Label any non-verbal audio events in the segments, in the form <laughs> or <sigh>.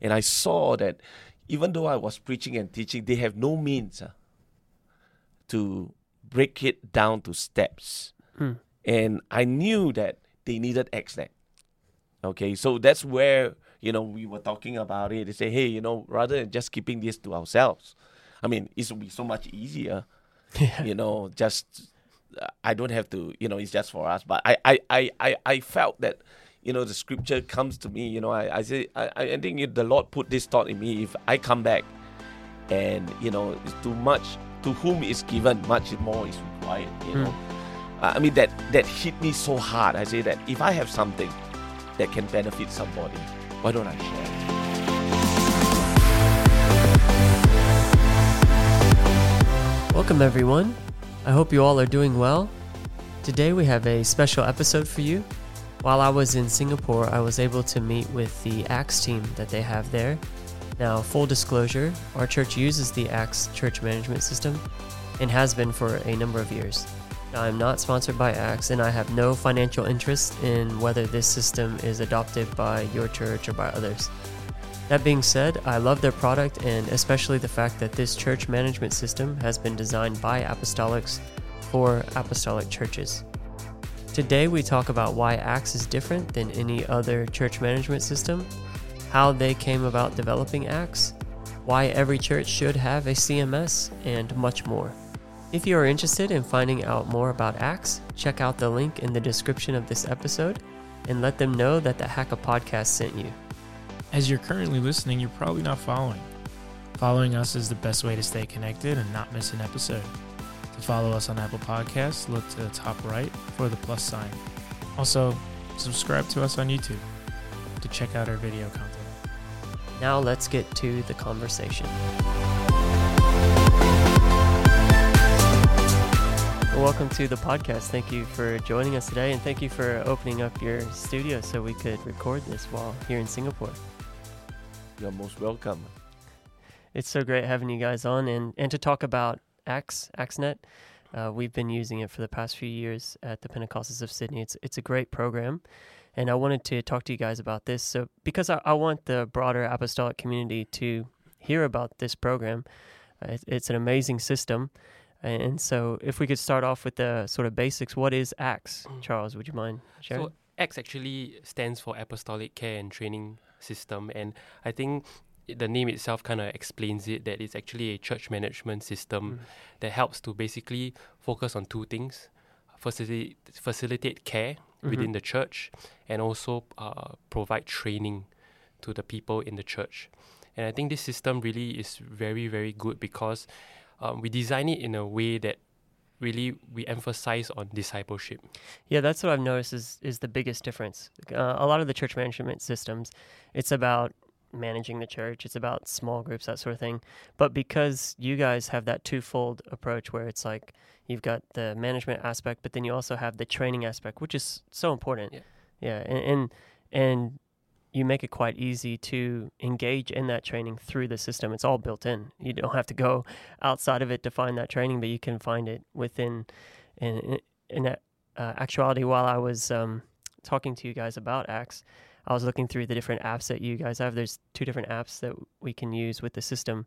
and I saw that even though I was preaching and teaching, they have no means uh, to break it down to steps. Mm. And I knew that they needed ACTSnet. Okay, so that's where you know we were talking about it. They say, hey, you know, rather than just keeping this to ourselves, I mean, it would be so much easier. <laughs> Yeah. You know, just uh, I don't have to. You know, it's just for us. But I, I, I, I, I felt that. You know, the scripture comes to me. You know, I, I say, I, I think the Lord put this thought in me. If I come back, and you know, it's too much. To whom is given, much more is required. You know, Uh, I mean that that hit me so hard. I say that if I have something that can benefit somebody, why don't I share? it? Welcome, everyone. I hope you all are doing well. Today, we have a special episode for you. While I was in Singapore, I was able to meet with the ACTS team that they have there. Now, full disclosure, our church uses the ACTS church management system and has been for a number of years. I'm not sponsored by ACTS and I have no financial interest in whether this system is adopted by your church or by others. That being said, I love their product and especially the fact that this church management system has been designed by apostolics for apostolic churches. Today, we talk about why ACTS is different than any other church management system, how they came about developing ACTS, why every church should have a CMS, and much more. If you are interested in finding out more about ACTS, check out the link in the description of this episode and let them know that the Hacka podcast sent you. As you're currently listening, you're probably not following. Following us is the best way to stay connected and not miss an episode. To follow us on Apple Podcasts, look to the top right for the plus sign. Also, subscribe to us on YouTube to check out our video content. Now let's get to the conversation. Well, welcome to the podcast. Thank you for joining us today, and thank you for opening up your studio so we could record this while here in Singapore. You're most welcome. It's so great having you guys on and, and to talk about ACTS, ACTSnet. Uh, we've been using it for the past few years at the Pentecostals of Sydney. It's it's a great program, and I wanted to talk to you guys about this. So because I, I want the broader apostolic community to hear about this program, uh, it, it's an amazing system. And so, if we could start off with the sort of basics, what is ACTS? Charles, would you mind sharing? So ACTS actually stands for Apostolic Care and Training System, and I think the name itself kind of explains it that it's actually a church management system that helps to basically focus on two things: facilitate facilitate care within the church, and also uh, provide training to the people in the church. And I think this system really is very very good because um, we design it in a way that really we emphasize on discipleship. Yeah, that's what I've noticed is is the biggest difference. Uh, a lot of the church management systems, it's about managing the church, it's about small groups, that sort of thing. But because you guys have that twofold approach where it's like you've got the management aspect, but then you also have the training aspect, which is so important. Yeah. Yeah, and and, and you make it quite easy to engage in that training through the system. It's all built in. You don't have to go outside of it to find that training, but you can find it within. In, in uh, actuality, while I was um, talking to you guys about ACTS, I was looking through the different apps that you guys have. There's two different apps that we can use with the system,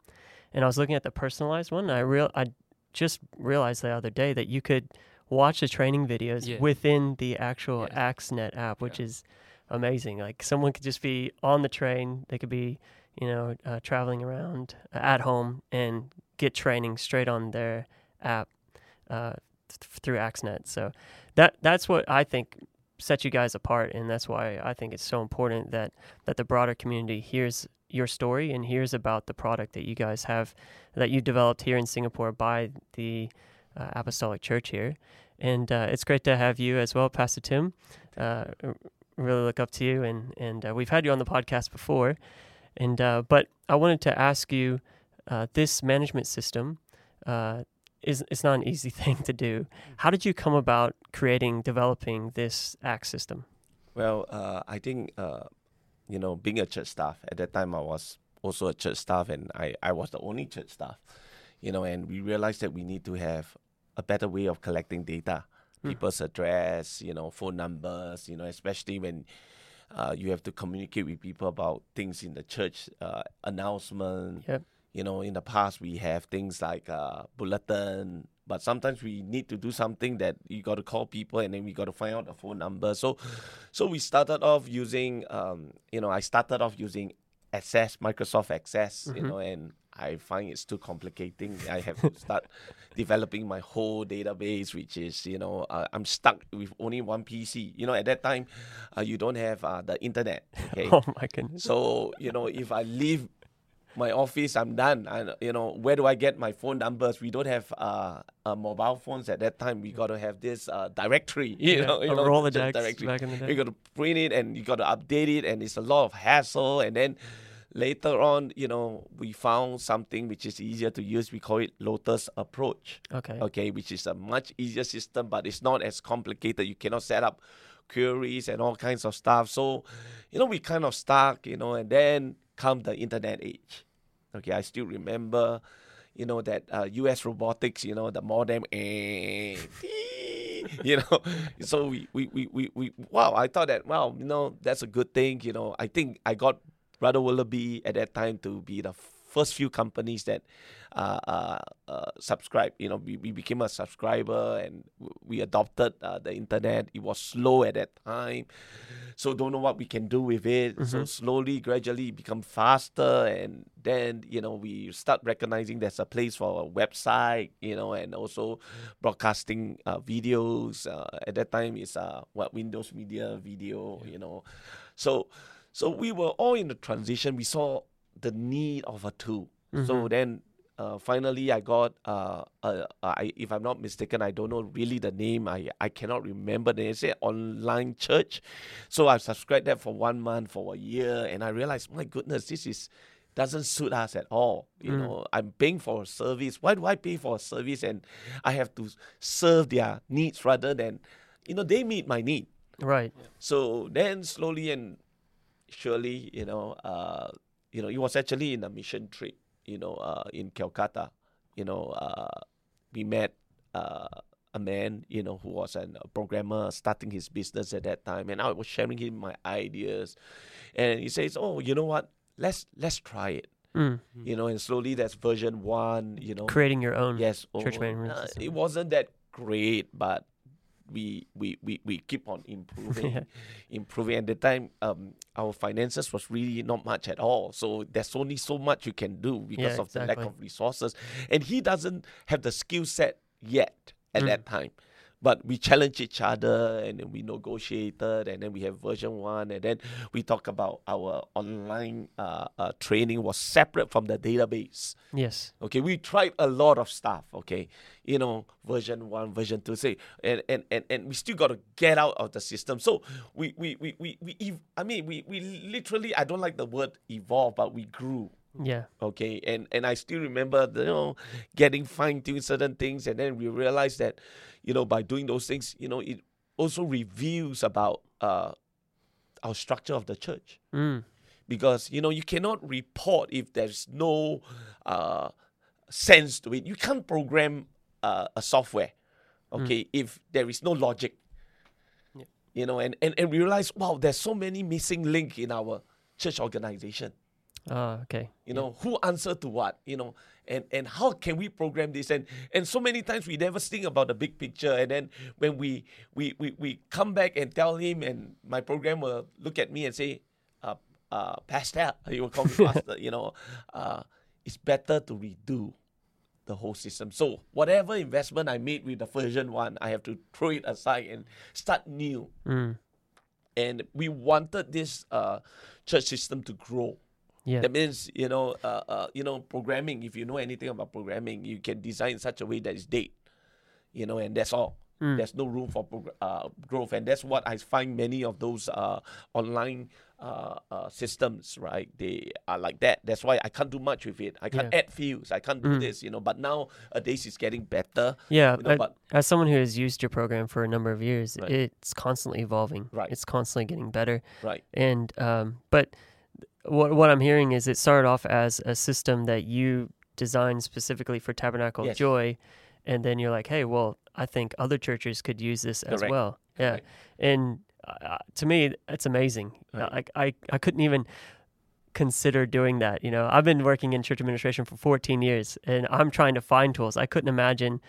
and I was looking at the personalized one. And I real I just realized the other day that you could watch the training videos Yeah. within the actual Yeah. ACTSnet app, which Yeah. is amazing. Like someone could just be on the train, they could be, you know, uh, traveling around uh, at home and get training straight on their app uh, th- through ACTSnet. So that that's what I think sets you guys apart, and that's why I think it's so important that that the broader community hears your story and hears about the product that you guys have that you developed here in Singapore by the uh, Apostolic Church here. And uh, it's great to have you as well, Pastor Tim. Uh, really look up to you, and and uh, we've had you on the podcast before. And uh, but I wanted to ask you, uh, this management system uh, is it's not an easy <laughs> thing to do. How did you come about creating, developing this ACT system? Well, uh, I think uh, you know, being a church staff at that time, I was also a church staff, and I I was the only church staff. You know, and we realized that we need to have a better way of collecting data, Hmm. people's address, you know, phone numbers, you know, especially when uh, you have to communicate with people about things in the church, uh, announcement. Yep. You know, in the past we have things like uh, bulletin, but sometimes we need to do something that you got to call people and then we got to find out the phone number. So, so we started off using, um, you know, I started off using Access, Microsoft Access, you Mhm. know, and I find it's too complicating. I have to start <laughs> developing my whole database, which is, you know, uh, I'm stuck with only one PC. You know, at that time, uh, you don't have uh, the internet. Okay. <laughs> Oh my goodness. So, you know, if I leave my office, I'm done. And, you know, where do I get my phone numbers? We don't have uh, uh, mobile phones at that time. We got to have this uh, directory, <laughs> you Yeah, know, you know, Rolodex directory. back in the You got to print it and you got to update it, and it's a lot of hassle. And then later on, you know, we found something which is easier to use. We call it Lotus Approach Okay. okay, which is a much easier system, but it's not as complicated. You cannot set up queries and all kinds of stuff. So, you know, we kind of stuck, you know, and then come the internet age. Okay, I still remember, you know, that uh, US robotics, you know, the modem, eh, <laughs> you know, so we, we, we, we, we, wow, I thought that, wow, you know, that's a good thing, you know, I think I got Brother Willoughby at that time to be the first few companies that uh, uh, uh, subscribe. You know, we, we became a subscriber and we adopted uh, the internet. It was slow at that time, so don't know what we can do with it. So Mhm. slowly, gradually, become faster, and then you know we start recognizing there's a place for a website. You know, and also broadcasting uh, videos. Uh, at that time, it's uh, what Windows Media Video. You know, so so we were all in the transition. We saw the need of a tool. So Mhm. then uh, finally I got, uh, uh, I, if I'm not mistaken, I don't know really the name. I, I cannot remember. They say online church. So I subscribed that for one month, for a year. And I realized, my goodness, this is doesn't suit us at all. You Mm. know, I'm paying for a service. Why do I pay for a service and I have to serve their needs rather than, you know, they meet my need. Right. So then slowly and surely, you know, uh, you know, it was actually in a mission trip, you know, uh, in Calcutta, you know, uh, we met uh, a man, you know, who was an, a programmer starting his business at that time, and I was sharing him my ideas, and he says, "Oh, you know what? Let's let's try it." Mm. You know, and slowly that's version one. You know, Creating your own. Yes, church management uh. It wasn't that great, but we we, we, we keep on improving, <laughs> Yeah. improving. At the time, um, our finances was really not much at all. So there's only so much you can do because Yeah, of the lack of resources, and he doesn't have the skill set yet at Mm. that time. But we challenge each other, and then we negotiated, and then we have version one, and then we talk about our online uh, uh, training was separate from the database. Yes. Okay, we tried a lot of stuff. Okay, you know, version one, version two, say, and and and, and we still got to get out of the system. So we we we we, we ev- I mean, we we literally, I don't like the word evolve, but we grew. Yeah. Okay, and and I still remember, the, you know, getting fine tuned certain things, and then we realized that, you know, by doing those things, you know, it also reveals about uh our structure of the church Mm. because you know you cannot report if there's no uh, sense to it. You can't program uh, a software, okay, if there is no logic. Yeah. You know, and, and and realize, wow, there's so many missing link in our church organization. Ah, okay. You know, who answer to what? You know, and and how can we program this? And and so many times we never think about the big picture. And then when we we we, we come back and tell him, and my programmer will look at me and say, uh, uh, Pastor, <laughs> he will call me <laughs> Pastor. You know, uh, it's better to redo the whole system. So whatever investment I made with the version one, I have to throw it aside and start new. Mm. And we wanted this uh, church system to grow. Yeah. That means you know, uh, uh, you know, programming. If you know anything about programming, you can design in such a way that is date, You know, and that's all. Mm. There's no room for uh, growth, and that's what I find many of those uh, online uh, uh, systems. Right, they are like that. That's why I can't do much with it. I can't Yeah. add fields. I can't do Mm. this. You know, but nowadays it's getting better. Yeah, You know, but but as someone who has used your program for a number of years, Right. it's constantly evolving. Right. It's constantly getting better. right, And um, but what what I'm hearing is it started off as a system that you designed specifically for Tabernacle of Yes. Joy, and then you're like, hey, well, I think other churches could use this as Correct. well. Yeah, Correct. and uh, to me, it's amazing. Right. Like I, I couldn't even consider doing that. You know, I've been working in church administration for 14 years, and I'm trying to find tools. I couldn't imagine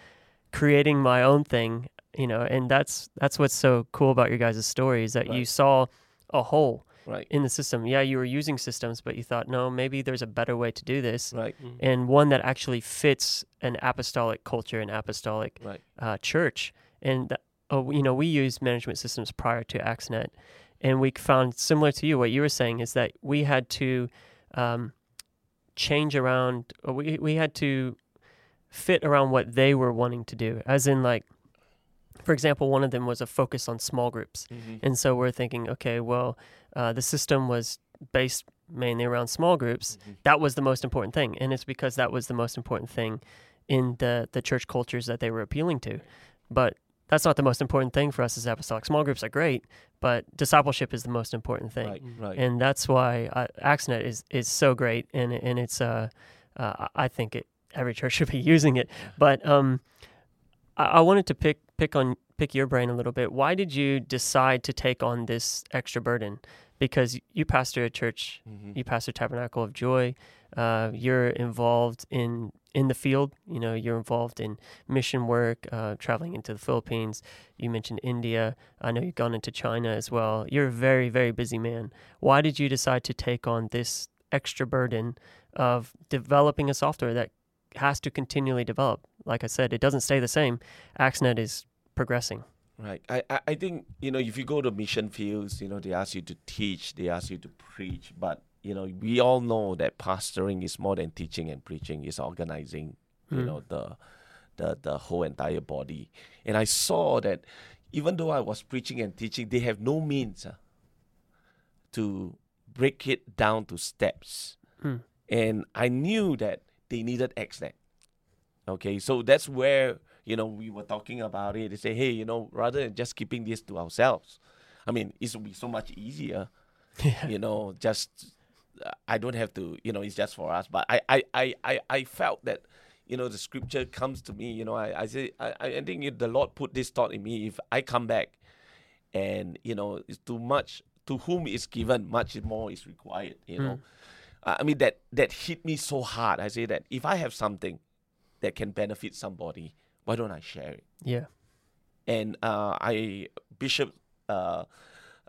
creating my own thing. You know, and that's that's what's so cool about your guys' story is that you saw a hole Right. in the system. Yeah, you were using systems, but you thought, no, maybe there's a better way to do this, Right. Mm. and one that actually fits an apostolic culture and apostolic Right. uh, church. And th- oh, you know, we used management systems prior to ACTSnet, and we found similar to you. What you were saying is that we had to um, change around. or We we had to fit around what they were wanting to do, as in like. For example, one of them was a focus on small groups. Mhm. And so we're thinking, okay, well, uh, the system was based mainly around small groups. Mhm. That was the most important thing, and it's because that was the most important thing in the the church cultures that they were appealing to. But that's not the most important thing for us as apostolic. Small groups are great, but discipleship is the most important thing, Right. Mm. Right. and that's why uh, ACTSnet is is so great, and and it's uh, uh I think it every church <laughs> should be using it. But um, I, I wanted to pick pick on pick your brain a little bit. Why did you decide to take on this extra burden? Because you pastor a church, Mhm. you pastor Tabernacle of Joy. Uh, you're involved in in the field. You know, you're involved in mission work, uh, traveling into the Philippines. You mentioned India. I know you've gone into China as well. You're a very very busy man. Why did you decide to take on this extra burden of developing a software that has to continually develop? Like I said, it doesn't stay the same. ACTSnet is progressing. Right. I, I, I think, you know, if you go to mission fields, you know, they ask you to teach, they ask you to preach. But, you know, we all know that pastoring is more than teaching and preaching, it's organizing, you Mm. know, the, the, the whole entire body. And I saw that even though I was preaching and teaching, they have no means uh, to break it down to steps. Mm. And I knew that they needed ACTSnet. Okay, so that's where you know we were talking about it. They say, hey, you know, rather than just keeping this to ourselves, I mean, it would be so much easier. <laughs> Yeah. You know, just uh, I don't have to. You know, it's just for us. But I, I, I, I, I felt that. You know, the scripture comes to me. You know, I, I say, I, I think the Lord put this thought in me. If I come back, and you know, it's too much. To whom is given, much more is required. You know, Uh, I mean that that hit me so hard. I say that if I have something that can benefit somebody, why don't I share it? Yeah. And uh, I Bishop, uh,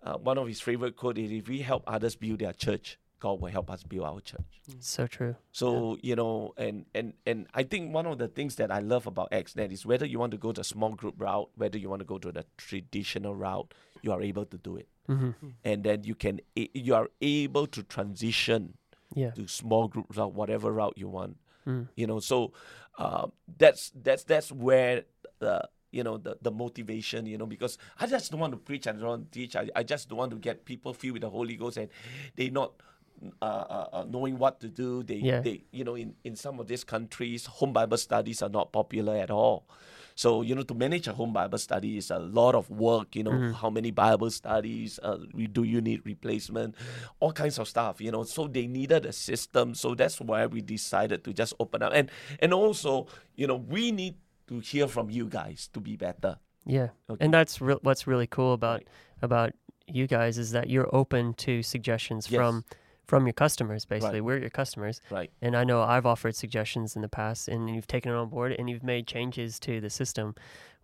uh, one of his favorite quote is, "If we help others build their church, God will help us build our church." So true. So you know, and and and I think one of the things that I love about ACTSnet is whether you want to go the small group route, whether you want to go to the traditional route, you are able to do it, hmm and then you can you are able to transition Yeah. to small group route, whatever route you want. Mm. You know, so uh, that's that's that's where the you know the, the motivation you know because I just don't want to preach and don't want to teach. I, I just don't want to get people filled with the Holy Ghost and they not uh, uh, uh, knowing what to do. They Yeah. they you know in, in some of these countries home Bible studies are not popular at all. So you know to manage a home Bible study is a lot of work. You know Mhm. how many Bible studies uh, we- do you need replacement, all kinds of stuff. You know so they needed a system. So that's why we decided to just open up and and also you know we need to hear from you guys to be better. Yeah. Okay. And that's re- what's really cool about Right. about you guys is that you're open to suggestions Yes. from from your customers. Basically, Right. we're your customers, Right. and I know I've offered suggestions in the past, and you've taken it on board, and you've made changes to the system,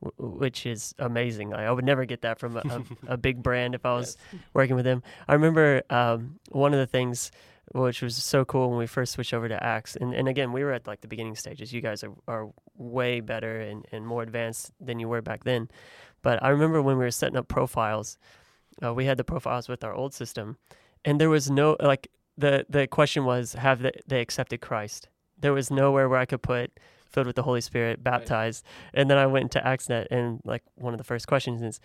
w- which is amazing. I, I would never get that from a, a, a big brand if I was <laughs> working with them. I remember um, one of the things which was so cool when we first switched over to ACTS. And, and again, we were at like the beginning stages. You guys are, are way better and, and more advanced than you were back then. But I remember when we were setting up profiles, uh, we had the profiles with our old system, and there was no like the the question was have they, they accepted Christ? There was nowhere where I could put filled with the Holy Spirit, baptized. And then I went into ACTSnet, and like one of the first questions is,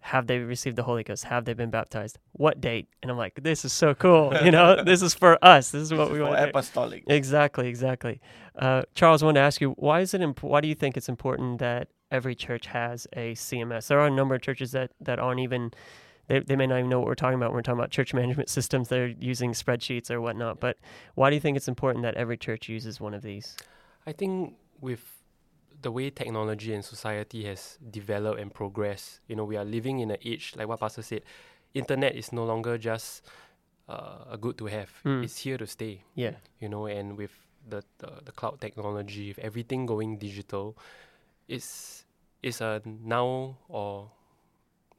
have they received the Holy Ghost? Have they been baptized? What date? And I'm like, this is so cool. <laughs> You know, this is for us. This is what we For want. apostolic. Exactly, exactly. Uh, Charles, I wanted to ask you, why is it? Imp- why do you think it's important that every church has a CMS? There are a number of churches that that aren't even. They, they may not even know what we're talking about. when We're talking about church <laughs> management systems. They're using spreadsheets or whatnot. But why do you think it's important that every church uses one of these? I think with the way technology and society has developed and progressed. You know, we are living in an age like what Pastor said. Internet is no longer just uh, a good to have. Mm. It's here to stay. Yeah. You know, and with the, the the cloud technology, with everything going digital, it's it's a now or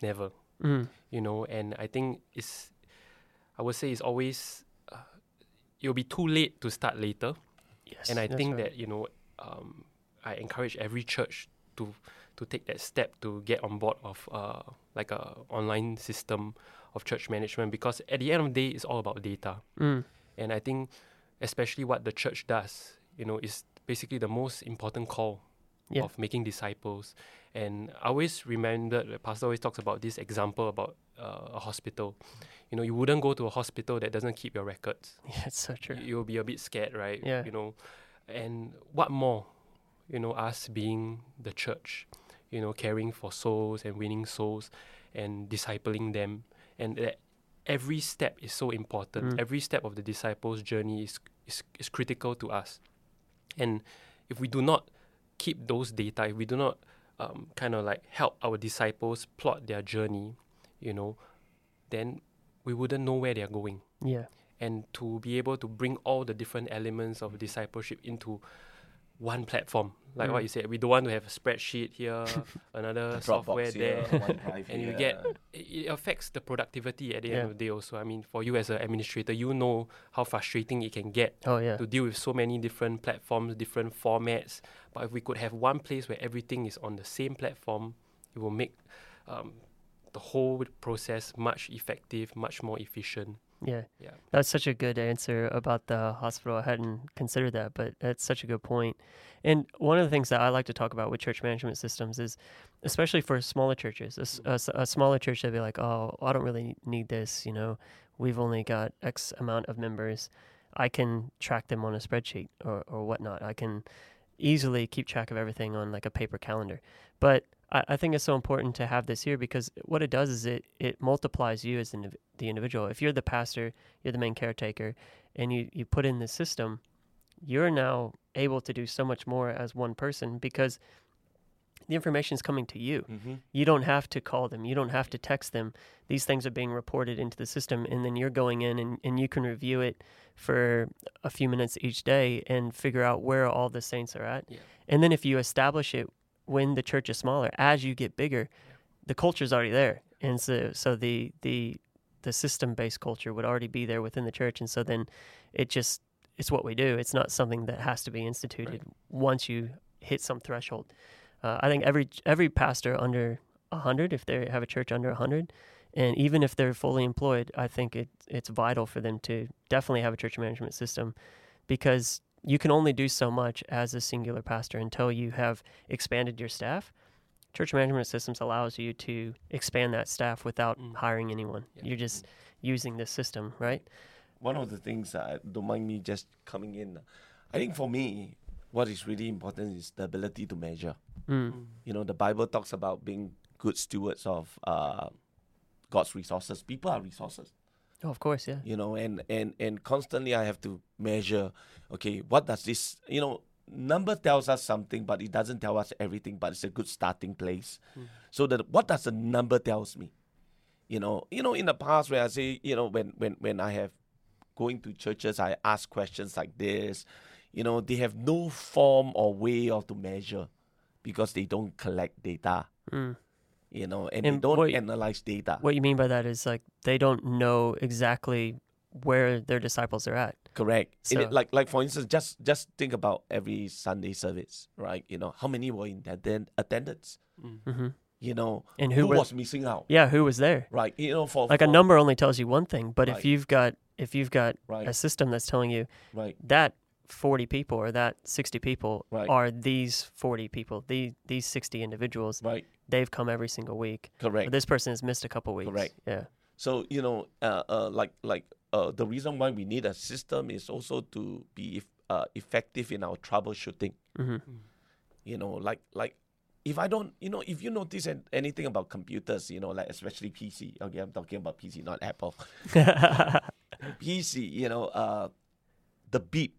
never. Mm. You know, and I think it's I would say it's always uh, it'll be too late to start later. Yes. and I think right. that you know, um, I encourage every church to to take that step to get on board of uh, like a online system of church management because at the end of the day, it's all about data. Mm. And I think, especially what the church does, you know, is basically the most important call Yeah. of making disciples. And I always remember the pastor always talks about this example about uh, a hospital. You know, you wouldn't go to a hospital that doesn't keep your records <laughs> Yeah, it's so true. you'll be a bit scared, right? Yeah. You know, and what more? You know, us being the church, you know, caring for souls and winning souls and discipling them, and that every step is so important. Mm. Every step of the disciples' journey is, is is critical to us, and if we do not keep those data, if we do not um, kind of like help our disciples plot their journey, you know, then we wouldn't know where they are going Yeah. and to be able to bring all the different elements of discipleship into one platform. Like what Mm. you said, we don't want to have a spreadsheet here, <laughs> another software there, and you get it, it affects the productivity at the Yeah. end of the day. Also, I mean, for you as an administrator, you know how frustrating it can get Oh yeah. to deal with so many different platforms, different formats. But if we could have one place where everything is on the same platform, it will make um, the whole process much effective, much more efficient. Yeah. Yeah. That's such a good answer about the hospital. I hadn't considered that, but that's such a good point. And one of the things that I like to talk about with church management systems is, especially for smaller churches, a smaller church they'd be like, "Oh, I don't really need this. You know, we've only got X amount of members. I can track them on a spreadsheet or or whatnot. I can easily keep track of everything on like a paper calendar." But I, I think it's so important to have this here because what it does is it it multiplies you as indiv- the individual. If you're the pastor, you're the main caretaker, and you you put in the system, you're now able to do so much more as one person because the information is coming to you. Mm-hmm. You don't have to call them. You don't have to text them. These things are being reported into the system, and then you're going in and, and you can review it for a few minutes each day and figure out where all the saints are at. Yeah. And then if you establish it when the church is smaller, as you get bigger, the culture is already there. And so, so the, the, the system based culture would already be there within the church. And so then it just, it's what we do. It's not something that has to be instituted once you hit some threshold. Uh, I think every every pastor under hundred, if they have a church under hundred, and even if they're fully employed, I think it it's vital for them to definitely have a church management system, because you can only do so much as a singular pastor until you have expanded your staff. Church management systems allows you to expand that staff without Mm. hiring anyone. Yeah. You're just using this system, right? One of the things that don't mind me just coming in, I think for me, what is really important is the ability to measure. Mm. You know, the Bible talks about being good stewards of uh, God's resources. People are resources. Oh, of course, yeah. you know and and and constantly i have to measure okay what does this you know number tells us something but it doesn't tell us everything but it's a good starting place. So that what does the number tells me? You know you know in the past where i say you know when when when i have going to churches i ask questions like this. You know they have no form or way of to measure because they don't collect data. Mm. You know and, And they don't what- analyze data What you mean by that is like they don't know exactly where their disciples are at. Correct. In it- like like for instance, just just think about every Sunday service, right? You know, how many were in atten- attendance? Mm. hmm You know, And who were- was missing out? Yeah, who was there? Right. You know, for Like a number only tells you one thing, but if you've got if you've got Right. a system that's telling you Right. that 40 people or that 60 people Right. are these 40 people, these these 60 individuals, Right. they've come every single week. Correct. But this person has missed a couple weeks. Correct. Yeah. So you know, uh, uh, like like uh, the reason why we need a system is also to be uh, effective in our troubleshooting. hmm You know, like like if I don't, you know, if you notice an- anything about computers, you know, like especially PC. Okay, I'm talking about PC, not Apple. <laughs> PC, you know, uh, the beep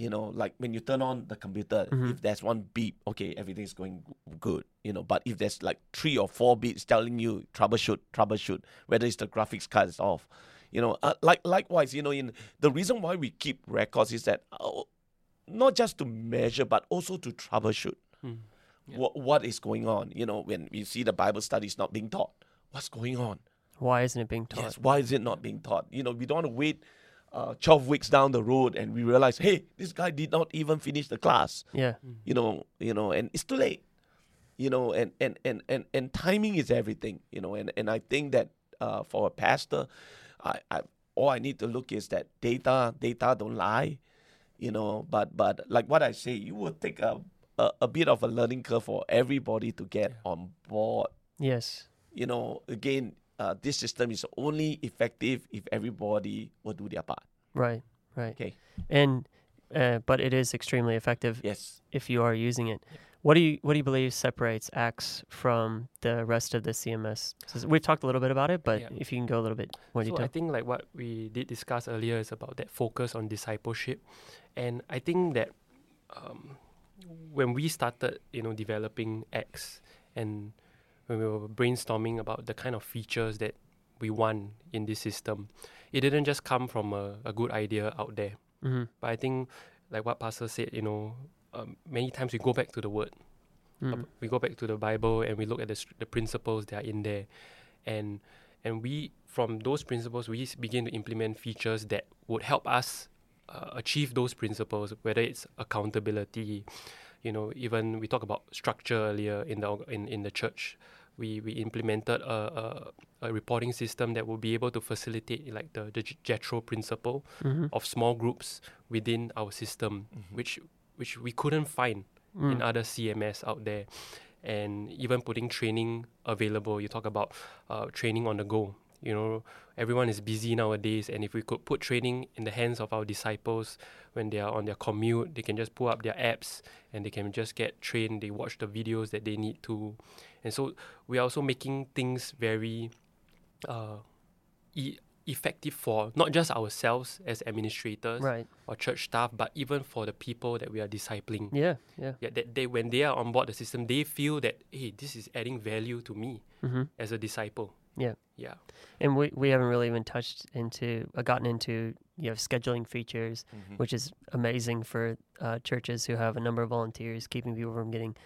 You know, like when you turn on the computer, Mhm. if there's one beep, okay, everything's going good. You know, but if there's like three or four beeps telling you troubleshoot, troubleshoot, whether it's the graphics card is off, you know, uh, like likewise, you know, in the reason why we keep records is that uh, not just to measure, but also to troubleshoot Mm. Yeah. what what is going on. You know, when we see the Bible studies not being taught, what's going on? Why isn't it being taught? Yes, why is it not being taught? You know, we don't want to wait uh, 12 weeks down the road and we realize, hey, this guy did not even finish the class. Yeah. You know, you know, and it's too late. You know, and and and and, and timing is everything. You know, and and I think that uh, for a pastor, I, I all I need to look is that data data don't lie. You know, but but like what I say, you will take a a, a bit of a learning curve for everybody to get on board Yes. you know, again, uh, this system is only effective if everybody will do their part. Right. Right. Okay. And uh, but it is extremely effective Yes. if you are using it. What do you what do you believe separates ACTS from the rest of the CMS? So we've talked a little bit about it, but Yeah. if you can go a little bit more so detail. I think like what we did discuss earlier is about that focus on discipleship, and I think that um, when we started, you know, developing ACTS, and when we were brainstorming about the kind of features that we want in this system, it didn't just come from a, a good idea out there. mm-hmm. But I think, like what Pastor said, you know, um, many times we go back to the Word. Uh, mm we go back to the Bible and we look at the, the principles that are in there, and and we from those principles we begin to implement features that would help us uh, achieve those principles. Whether it's accountability, you know, even we talked about structure earlier in the in, in the church. We, we implemented a, a, a reporting system that will be able to facilitate like the, the J- Jethro principle hmm of small groups within our system, which which we couldn't find Mm. in other CMS out there, and even putting training available. You talk about uh, training on the go. You know, everyone is busy nowadays, and if we could put training in the hands of our disciples when they are on their commute, they can just pull up their apps and they can just get trained. They watch the videos that they need to, and so we are also making things very uh, e- effective for not just ourselves as administrators Right. or church staff, but even for the people that we are discipling. Yeah. Yeah. Yeah, that they when they are on board the system, they feel that hey, this is adding value to me hmm as a disciple. Yeah. Yeah. And we, we haven't really even touched into uh, gotten into you know scheduling features, Mm-hmm. which is amazing for uh, churches who have a number of volunteers, keeping people from getting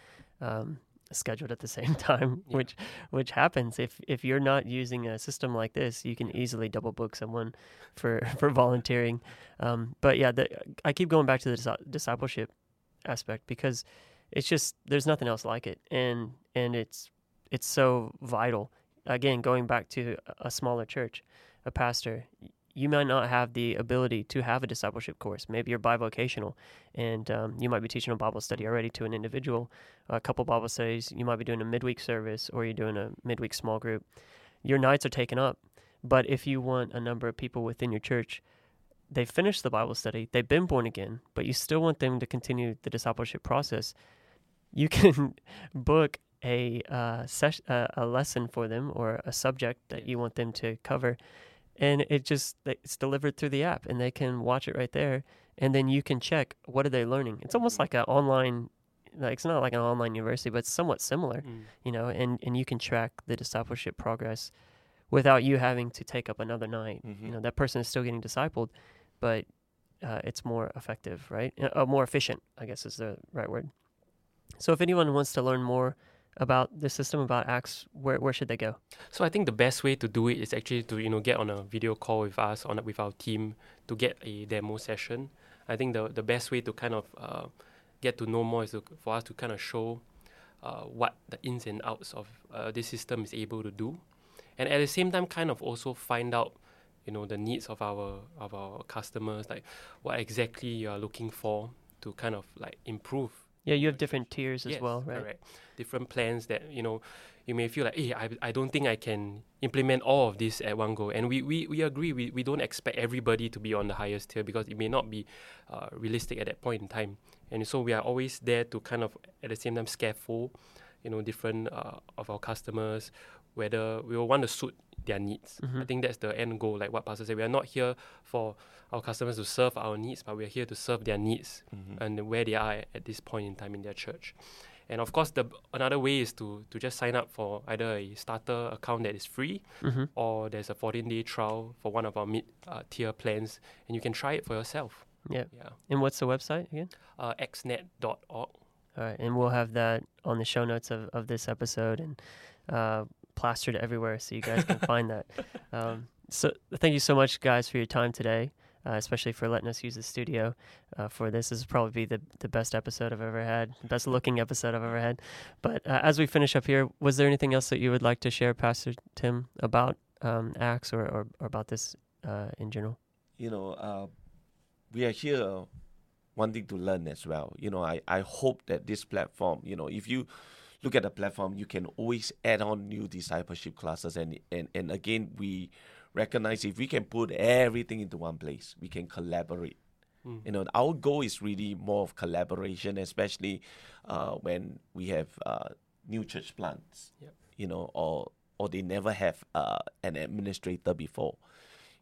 um, scheduled at the <laughs> same time, Yeah. which which happens if if you're not using a system like this, you can easily double book someone for <laughs> for volunteering. Um, but yeah, the, I keep going back to the dis- discipleship aspect because it's just there's nothing else like it, and and it's it's so vital. Again, going back to a- smaller church, a pastor, you might not have the ability to have a discipleship course. Maybe you're bivocational, and um, you might be teaching a Bible study already to an individual, a couple Bible studies. You might be doing a midweek service, or you're doing a midweek small group. Your nights are taken up, but if you want a number of people within your church, they finished the Bible study, they've been born again, but you still want them to continue the discipleship process. You <laughs> can book a uh, ses- uh, a lesson for them or a subject that you want them to cover, and it just it's delivered through the app, and they can watch it right there, and then you can check what are they learning. It's almost like an online, like it's not like an online university, but it's somewhat similar, Mm. you know, and and you can track the discipleship progress without you having to take up another night. Mm-hmm. You know, that person is still getting discipled, but uh, it's more effective, right? Uh, uh, more efficient, I guess is the right word. So if anyone wants to learn more about the system, about ACTS, where where should they go? So I think the best way to do it is actually to you know get on a video call with us on with our team to get a demo session. I think the the best way to kind of uh, get to know more is to, for us to kind of show uh, what the ins and outs of uh, this system is able to do, and at the same time kind of also find out you know the needs of our of our customers like what exactly you are looking for to kind of like improve Yeah, you have different tiers as Yes, well, right? Correct. Different plans that you know you may feel like, hey, I, I don't think I can implement all of this at one go. And we, we, we agree, we, we don't expect everybody to be on the highest tier because it may not be uh, realistic at that point in time. And so we are always there to kind of at the same time scaffold, you know, different uh, of our customers, whether we will want to suit their needs. I Mhm. think that's the end goal. Like what Pastor said, we are not here for our customers to serve our needs, but we are here to serve their needs Mhm. and where they are at this point in time in their church. And of course, the another way is to to just sign up for either a starter account that is free, Mm-hmm. or there's a 14 day trial for one of our mid uh, tier plans, and you can try it for yourself. Yeah. Yeah. And what's the website again? Uh, actsnet.org. All right, and we'll have that on the show notes of, of this episode and uh, plastered everywhere so you guys can <laughs> find that. Um, so thank you so much, guys, for your time today, uh, especially for letting us use the studio uh, for this. This is probably the the best episode I've ever had, best looking episode I've ever had. But uh, as we finish up here, was there anything else that you would like to share, Pastor Tim, about um, ACTS or, or, or about this uh, in general? you know, uh, we are here wanting to learn as well. You know, I, I hope that this platform, you know, if you look at the platform, you can always add on new discipleship classes. And, and, and again, we recognize if we can put everything into one place, we can collaborate. Mm. You know, our goal is really more of collaboration, especially uh, when we have uh, new church plants. Yep. You know, or or they never have uh, an administrator before.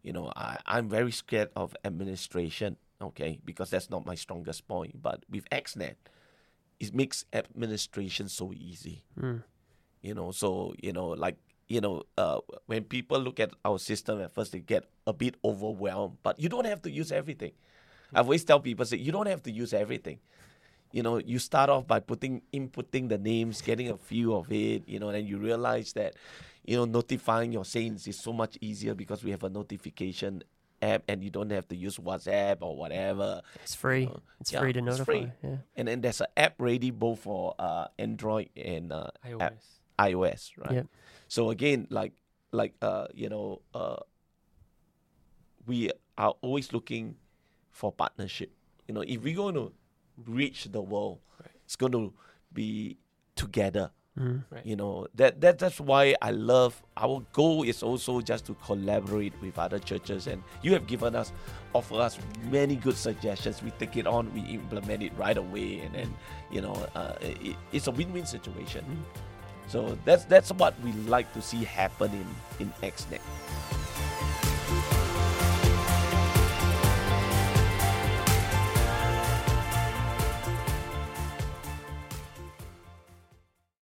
You know, I, I'm very scared of administration. Okay, because that's not my strongest point. But with ACTSnet, it makes administration so easy. Mm. you know so you know like you know uh, when people look at our system at first they get a bit overwhelmed but you don't have to use everything. I've always tell people say you don't have to use everything. You know you start off by putting inputting the names getting a few of it you know and you realize that you know notifying your saints is so much easier because we have a notification app and you don't have to use whatsapp or whatever It's free. Uh, It's yeah, free to it's notify. free. Yeah. and then there's an app ready both for uh, android and uh, iOS. app iOS, right? Yep. So again, like like uh, you know, uh, we are always looking for partnership. You know, if we're going to reach the world, Right. it's going to be together. Mm. Right. You know that that that's why I love our goal is also just to collaborate with other churches. And you have given us offer us many good suggestions. We take it on we implement it right away. And then you know uh, it, it's a win-win situation. So that's that's what we like to see happen in in ACTSnet